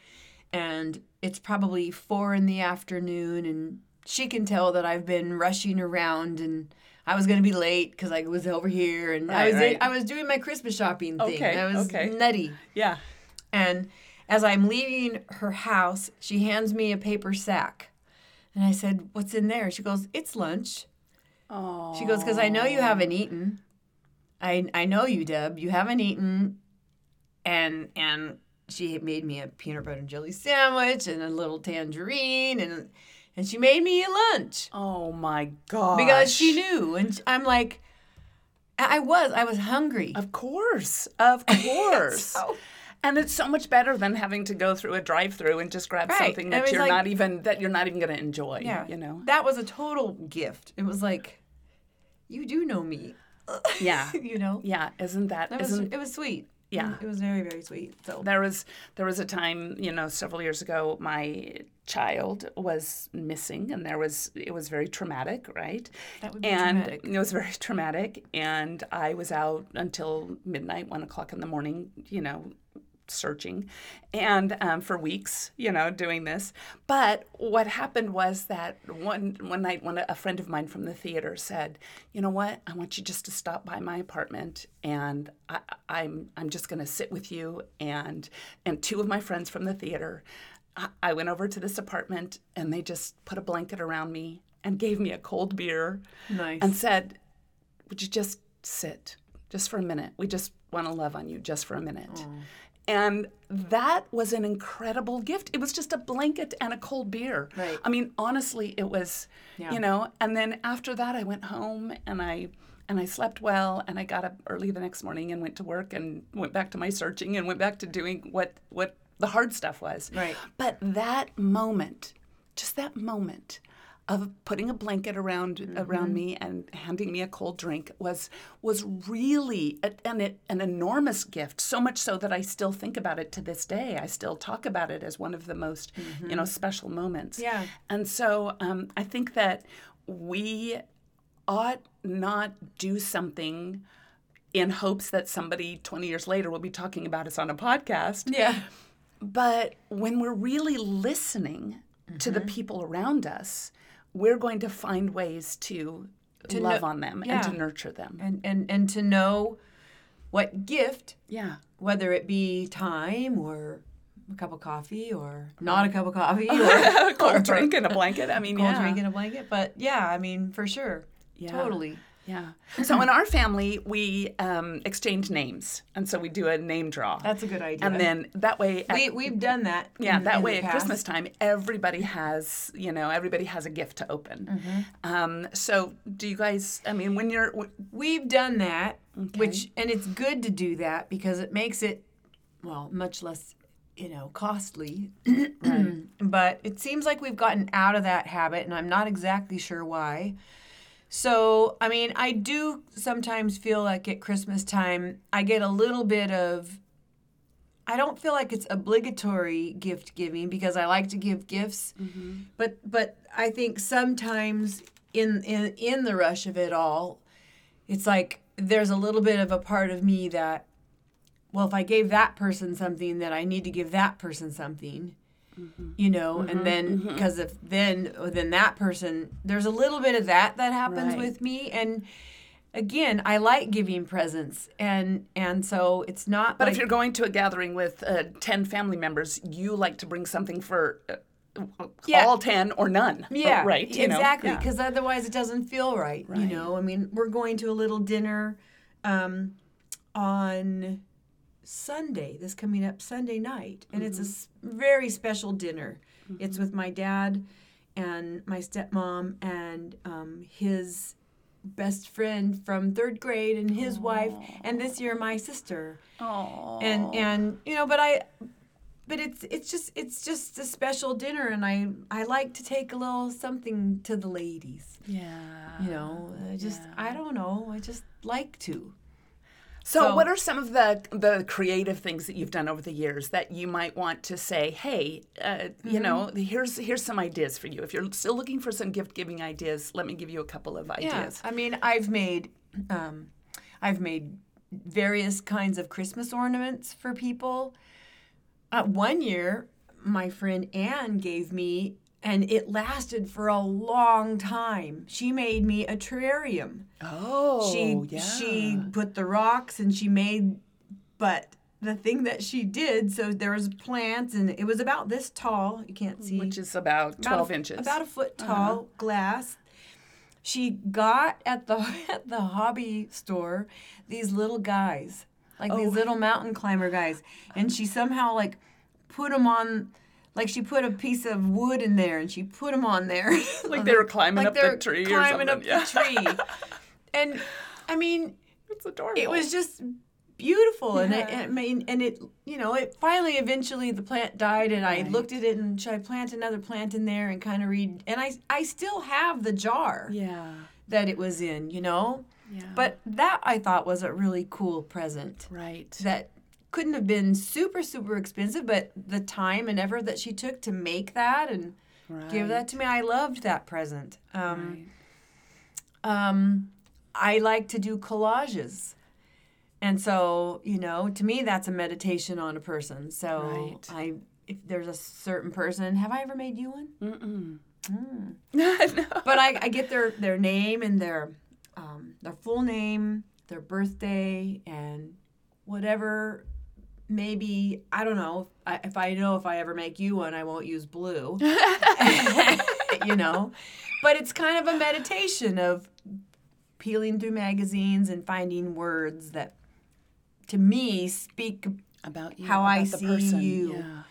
and it's probably four in the afternoon, and she can tell that I've been rushing around and. I was gonna be late because I was over here, and I was right. I was doing my Christmas shopping thing. Okay, I was okay. nutty. Yeah. And as I'm leaving her house, she hands me a paper sack. And I said, What's in there? She goes, It's lunch. Oh. She goes, Because I know you haven't eaten. I, I know you, Deb. You haven't eaten. And and she made me a peanut butter and jelly sandwich and a little tangerine and and she made me a lunch Oh my god. because she knew. And I'm like, I was I was hungry. Of course, of course. So- and it's so much better than having to go through a drive-through and just grab Right. something that you're like- not even that you're not even going to enjoy. Yeah. you know. That was a total gift. It was like, you do know me. Yeah, you know? yeah. Isn't that? That was, it was sweet. Yeah. It was very, very sweet. So there was there was a time you know several years ago my child was missing and there was it was very traumatic right? That would be and traumatic. it was very traumatic and i was out until midnight one o'clock in the morning you know searching and um, for weeks you know doing this. But what happened was that one one night when a friend of mine from the theater said you know what? I want you just to stop by my apartment and I, i'm i'm just going to sit with you and and two of my friends from the theater I, went over to this apartment and they just put a blanket around me and gave me a cold beer nice. and said, Would you just sit just for a minute? We just want to love on you just for a minute. And that was an incredible gift. It was just a blanket and a cold beer. Right. I mean, honestly, it was, Yeah. you know, and then after that I went home and I and I slept well and I got up early the next morning and went to work and went back to my searching and went back to doing what what the hard stuff was. Right. But that moment, just that moment of putting a blanket around Mm-hmm. around me and handing me a cold drink was was really a, an an enormous gift. So much so that I still think about it to this day. I still talk about it as one of the most you know special moments. Mm-hmm. Yeah. And so um, I think that we ought not do something in hopes that somebody 20 years later will be talking about us on a podcast. yeah. But when we're really listening to Mm-hmm. the people around us, we're going to find ways to, To love know- on them yeah. and to nurture them. And, and, and to know what gift, Yeah. whether it be time or a cup of coffee or not a cup of coffee or a cold drink and a blanket. I mean, cold yeah. drink and a blanket. But yeah, I mean, for sure. Yeah. Totally. Yeah. So in our family, we um, exchange names, and so we do a name draw. That's a good idea. and then that way, at- we, we've done that. yeah, in- that in way the at. Christmas time, everybody has, you know, everybody has a gift to open. Mm-hmm. Um, so do you guys? I mean, when you're, We've done that, which and it's good to do that because it makes it well much less you know, costly. but it seems like we've gotten out of that habit, and I'm not exactly sure why. So, I mean, I do sometimes feel like at Christmas time, I get a little bit of. I don't feel like it's obligatory gift giving because I like to give gifts, mm-hmm. but but I think sometimes in in in the rush of it all, it's like there's a little bit of a part of me that well, if I gave that person something, then I need to give that person something, you know, and then because if then then that person, there's a little bit of that that happens Right. with me, and again, I like giving presents, and and so it's not. But like, if you're going to a gathering with uh, 10 family members, you like to bring something for uh, Yeah. all 10 or none. Yeah, right. exactly. Yeah. Because otherwise, it doesn't feel right, You know, I mean, we're going to a little dinner um, on Sunday. This coming up Sunday night, and it's a very special dinner. It's with my dad and my stepmom and um, his best friend from third grade and his wife, and this year my sister Aw. and and you know but i but it's it's just it's just a special dinner and i i like to take a little something to the ladies yeah. you know i just i don't know i just like to So, So- what are some of the the creative things that you've done over the years that you might want to say? Hey, uh, you know, Mm-hmm. here's here's some ideas for you. If you're still looking for some gift giving ideas, let me give you a couple of ideas. Yeah. i mean i've made um i've made various kinds of christmas ornaments for people uh, one year my friend anne gave me and it lasted for a long time she made me a terrarium Oh, she yeah. she put the rocks and she made but the thing that she did so there was plants and it was about this tall you can't see which is about about twelve a, inches. about a foot uh-huh. tall glass she got at the at the hobby store these little guys like Oh. these little mountain climber guys and she somehow like put them on like she put a piece of wood in there and she put them on there Like they were climbing like up the tree or climbing up yeah. the tree and i mean it's adorable. it was just beautiful and it, I mean and it you know it finally eventually the plant died and I Right. looked at it and should I plant another plant in there and kind of read and I I still have the jar yeah, that it was in you know yeah. but that I thought was a really cool present right. that couldn't have been super super expensive but the time and effort that she took to make that and right. give that to me I loved that present um Right. um, I like to do collages. And so, you know, to me, that's a meditation on a person. So Right. I, if there's a certain person, have I ever made you one? Mm-mm. Mm. no. But I, I get their, their name and their, um, their full name, their birthday, and whatever. Maybe I don't know I, if I know if I ever make you one, I won't use blue. you know, but it's kind of a meditation of peeling through magazines and finding words that to me speak About you, How I about the see person. you. Yeah.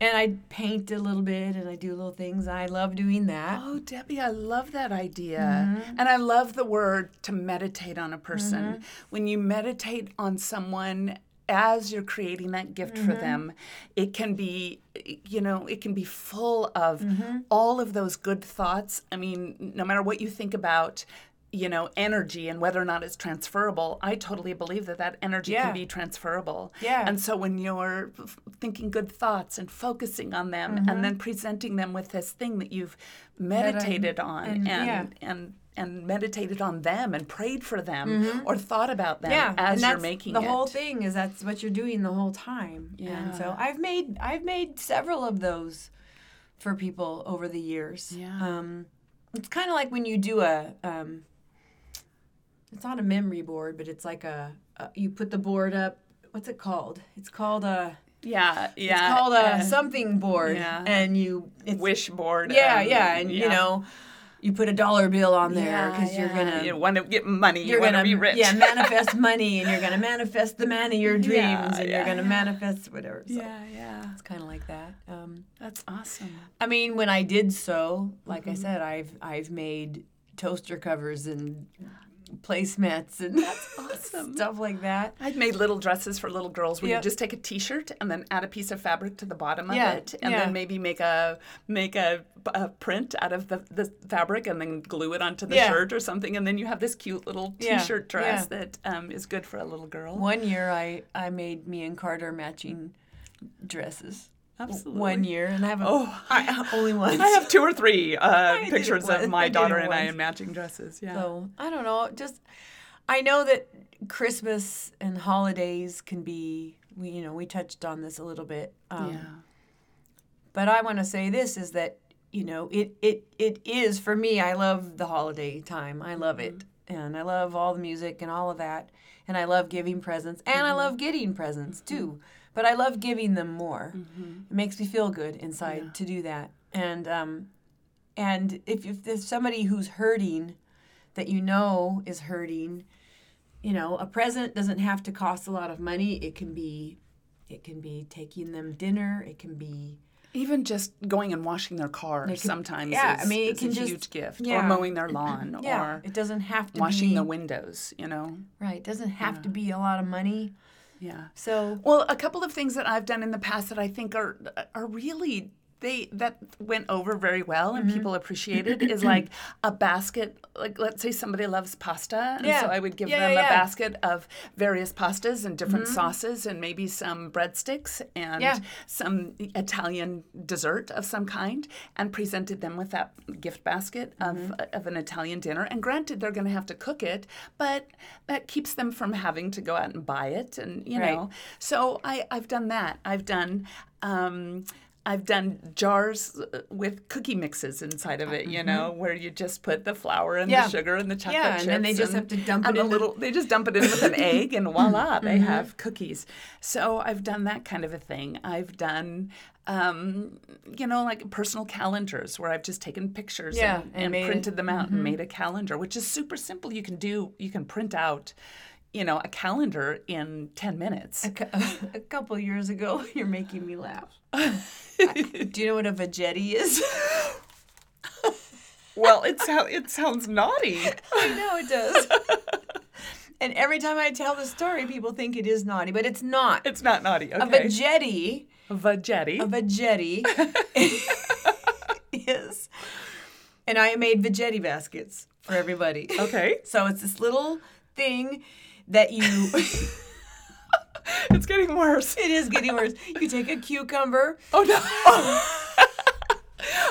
and I paint a little bit and I do little things. I love doing that. Oh, Debbie, I love that idea. Mm-hmm. And I love the word to meditate on a person. When you meditate on someone as you're creating that gift for Mm-hmm. them, it can be, you know, it can be full of Mm-hmm. all of those good thoughts. I mean, no matter what you think about, you know, energy and whether or not it's transferable, I totally believe that that energy Yeah. can be transferable. Yeah. And so when you're thinking good thoughts and focusing on them Mm-hmm. and then presenting them with this thing that you've meditated on and- and yeah. and and meditated on them and prayed for them or thought about them Mm-hmm. yeah, as and you're making the it. whole thing is that's what you're doing the whole time. And so I've made I've made several of those for people over the years. Yeah. Um, it's kind of like when you do a um, it's not a memory board, but it's like a, a you put the board up. What's it called? It's called a yeah, yeah. it's called a uh, something board, yeah. and you it's wish board. yeah um, yeah, and you know you put a dollar bill on there yeah, because you're gonna you want to get money. you're you gonna be rich. yeah manifest money and you're gonna manifest the man of your dreams Yeah, and yeah, you're gonna yeah. manifest whatever so yeah, yeah. it's kind of like that um, That's awesome. i mean when i did so like Mm-hmm. i said i've i've made toaster covers and placemats and That's awesome. stuff like that. I've made little dresses for little girls where Yep. you just take a T-shirt and then add a piece of fabric to the bottom of Yeah, it, and yeah. then maybe make a make a, a print out of the, the fabric and then glue it onto the Yeah. shirt or something, and then you have this cute little T-shirt dress that um, is good for a little girl. One year I I made me and Carter matching dresses. Absolutely. One year, and I have a, Oh, I, only one. I have two or three uh, pictures of my daughter and I in matching dresses. Yeah. So I don't know. Just I know that Christmas and holidays can be. We you know we touched on this a little bit. Um, yeah. But I want to say this is that you know it it it is for me. I love the holiday time. I love it, and I love all the music and all of that, and I love giving presents, and I love getting presents too. But I love giving them more. It makes me feel good inside to do that, and um, and if if there's somebody who's hurting, that you know is hurting, you know, a present doesn't have to cost a lot of money. It can be, it can be taking them dinner. It can be Even just going and washing their car can- sometimes yeah, I mean, it is can a just- huge gift. yeah. Or mowing their lawn Yeah, or it doesn't have to be washing be the windows, you know? right. It doesn't have to be a lot of money. Yeah. So Well, a couple of things that I've done in the past that I think are are really they that went over very well Mm-hmm. and people appreciated is like a basket like let's say somebody loves pasta and Yeah. so I would give Yeah, them yeah, a basket of various pastas and different sauces and maybe some breadsticks and some Italian dessert of some kind and presented them with that gift basket Mm-hmm. of, of an Italian dinner. And granted, they're going to have to cook it, but that keeps them from having to go out and buy it. And, you Right. know, so I, I've done that. I've done. Um, I've done jars uh, with cookie mixes inside of it, you know, where you just put the flour and Mm-hmm. Yeah. the sugar and the chocolate Yeah, chips. and then they just have to dump and it a in the- little. They just dump it in with an egg, and voila, they Mm-hmm. have cookies. So I've done that kind of a thing. I've done, um, you know, like personal calendars where I've just taken pictures Yeah, and, and and printed them out and made a calendar, which is super simple. You can do. You can print out. You know, a calendar in 10 minutes. a, cou- a couple years ago, you're making me laugh. I- do you know what a veggetti is? Well, it, sou- it sounds naughty. I know it does. and every time I tell the story, people think it is naughty, but it's not. It's not naughty. Okay. A Okay. veggetti, Veggetti. a veggetti is, and I made veggetti baskets for everybody. okay. So it's this little thing that you. It's getting worse. It is getting worse. You take a cucumber. Oh, no.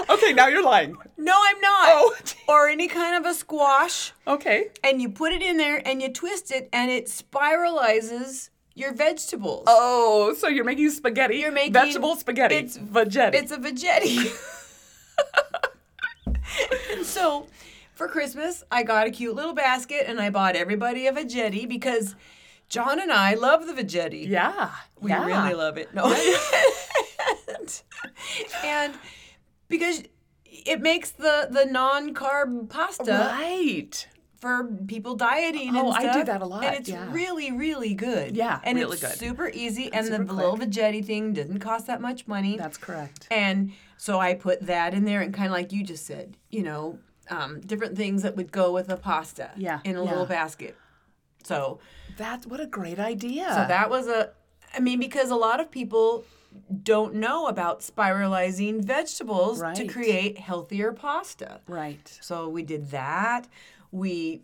okay, now you're lying. No, I'm not. Oh, Or any kind of a squash, Okay. and you put it in there and you twist it, and it spiralizes your vegetables. Oh, so you're making spaghetti. You're making- vegetable spaghetti. it's- veggetti. It's a veggetti. and so for Christmas, I got a cute little basket and I bought everybody a veggetti because John and I love the veggetti. yeah. We yeah. really love it. No. and, and because it makes the the non-carb pasta Right. for people dieting Oh, and I do that a lot, And it's yeah. really, really good. Yeah, and really it's good. super easy. And super the little veggetti thing didn't cost that much money. That's correct. And so I put that in there and kind of like you just said, you know, um, different things that would go with a pasta Yeah, in a yeah. little basket. So, That's what a great idea. so that was a, I mean, because a lot of people don't know about spiralizing vegetables to create healthier pasta. right. So we did that. We,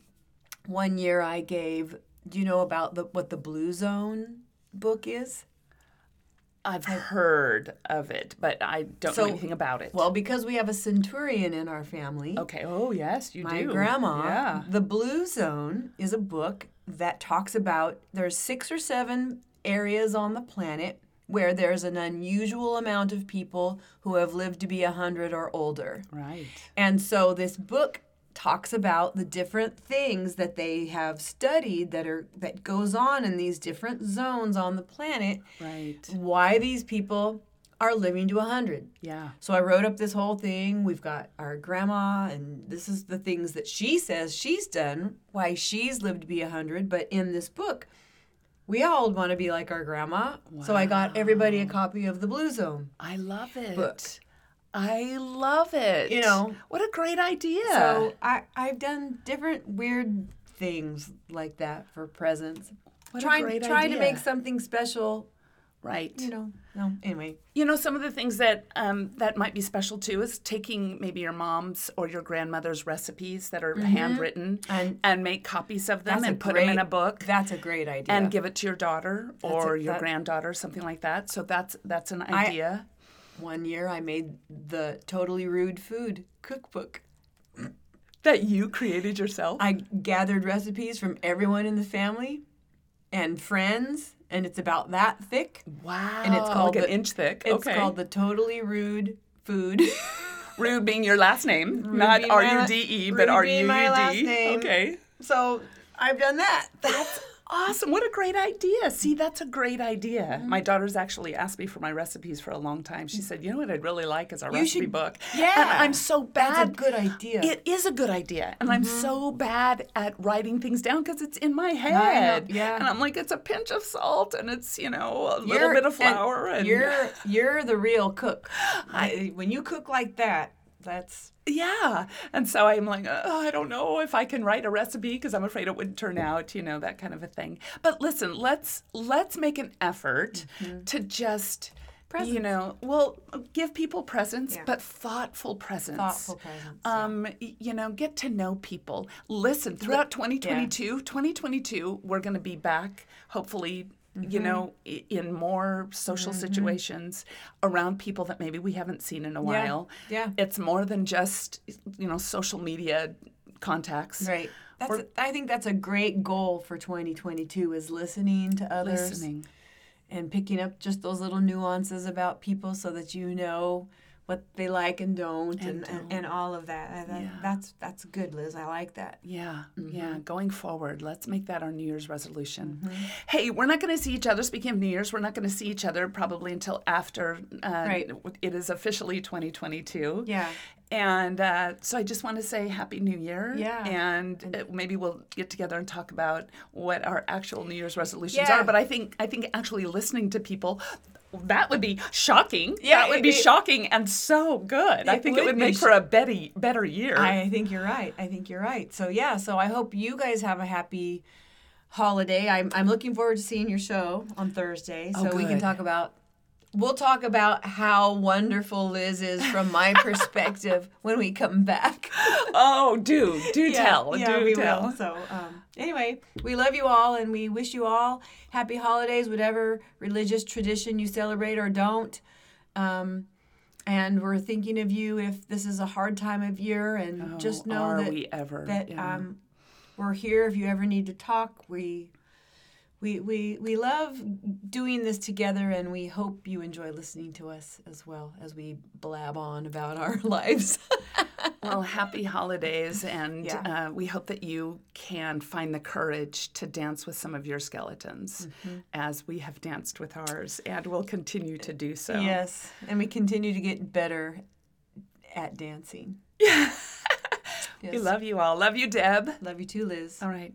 one year I gave, do you know about the what the Blue Zone book is? I've heard of it, but I don't So- know anything about it. Well, because we have a centurion in our family. okay. Oh, yes, you my do. My grandma Yeah. the blue zone is a book that talks about there's six or seven areas on the planet where there's an unusual amount of people who have lived to be 100 or older Right. and so this book talks about the different things that they have studied that are that goes on in these different zones on the planet Right. why these people are living to 100 Yeah. so I wrote up this whole thing. We've got our grandma, and this is the things that she says she's done, why she's lived to be 100. But in this book, we all want to be like our grandma. Wow. So I got everybody a copy of The Blue Zone. I love it. Book. I love it. You know. what a great idea. So I, I've done different weird things like that for presents. What try a great try idea. to make something special. right. You know. No. Anyway. You know, some of the things that um, that might be special too is taking maybe your mom's or your grandmother's recipes that are handwritten And- and, make copies of them and put them in a book That's a great idea. and give it to your daughter or a- your that- granddaughter, something like that. So that's that's an idea. One year I made the Totally Rude Food cookbook. that you created yourself. I gathered recipes from everyone in the family and friends, and it's about that thick. wow. and it's called like an the- inch thick. It's okay. called the Totally Rude Food. Rude being your last name, not being my R U D E, Rude but R U last name. Okay. so I've done that. That's awesome. What a great idea. See, that's a great idea. Mm-hmm. My daughter's actually asked me for my recipes for a long time. She said, you know what I'd really like is a recipe should- book. Yeah. And I'm so bad. That's a good idea. It is a good idea. And I'm so bad at writing things down because it's in my head. yeah. And I'm like, it's a pinch of salt and it's, you know, a little You're- bit of flour. And, you're you're the real cook. I, when you cook like that, that's Yeah. And so I'm like, oh, I don't know if I can write a recipe because I'm afraid it wouldn't turn out, you know, that kind of a thing. But listen, let's let's make an effort to just you know, well, give people presents, Yeah. but thoughtful presents. thoughtful presents. Um, y- you know, get to know people. Listen, throughout 2022, 2022, we're going to be back, hopefully, you Mm-hmm. know, in more social situations around people that maybe we haven't seen in a while. yeah. It's more than just, you know, social media contacts. Right. That's a, I think that's a great goal for 2022 is listening to others Listening. and picking up just those little nuances about people so that you know what they like and don't and, and, and, all of that. that yeah. That's that's good, Liz. I like that. Yeah, Mm-hmm. yeah. Going forward, let's make that our New Year's resolution. Hey, we're not going to see each other. Speaking of New Year's, we're not going to see each other probably until after uh, Right. it is officially 2022. Yeah. And uh, so I just want to say Happy New Year. Yeah. And, uh, maybe we'll get together and talk about what our actual New Year's resolutions Yeah. are. But I think I think actually listening to people. That would be shocking. Yeah, that would be it- it- shocking and so good. I It think it would would be make sh- for a better, better year. I think you're right. I think you're right. So yeah, so I hope you guys have a happy holiday. I'm I'm looking forward to seeing your show on Thursday. Oh, so we can talk about we'll talk about how wonderful Liz is from my perspective when we come back. oh, do do tell, yeah, do we tell. will. So um, anyway, we love you all and we wish you all happy holidays, whatever religious tradition you celebrate or don't. Um, and we're thinking of you if this is a hard time of year, and just know Oh, that we ever that yeah. um, we're here if you ever need to talk. We we we we love doing this together, and we hope you enjoy listening to us as well as we blab on about our lives. well, happy holidays, and Yeah. uh, we hope that you can find the courage to dance with some of your skeletons, Mm-hmm. as we have danced with ours, and will continue to do so. Yes, and we continue to get better at dancing. We Yes. love you all. Love you, Deb. Love you too, Liz. All right.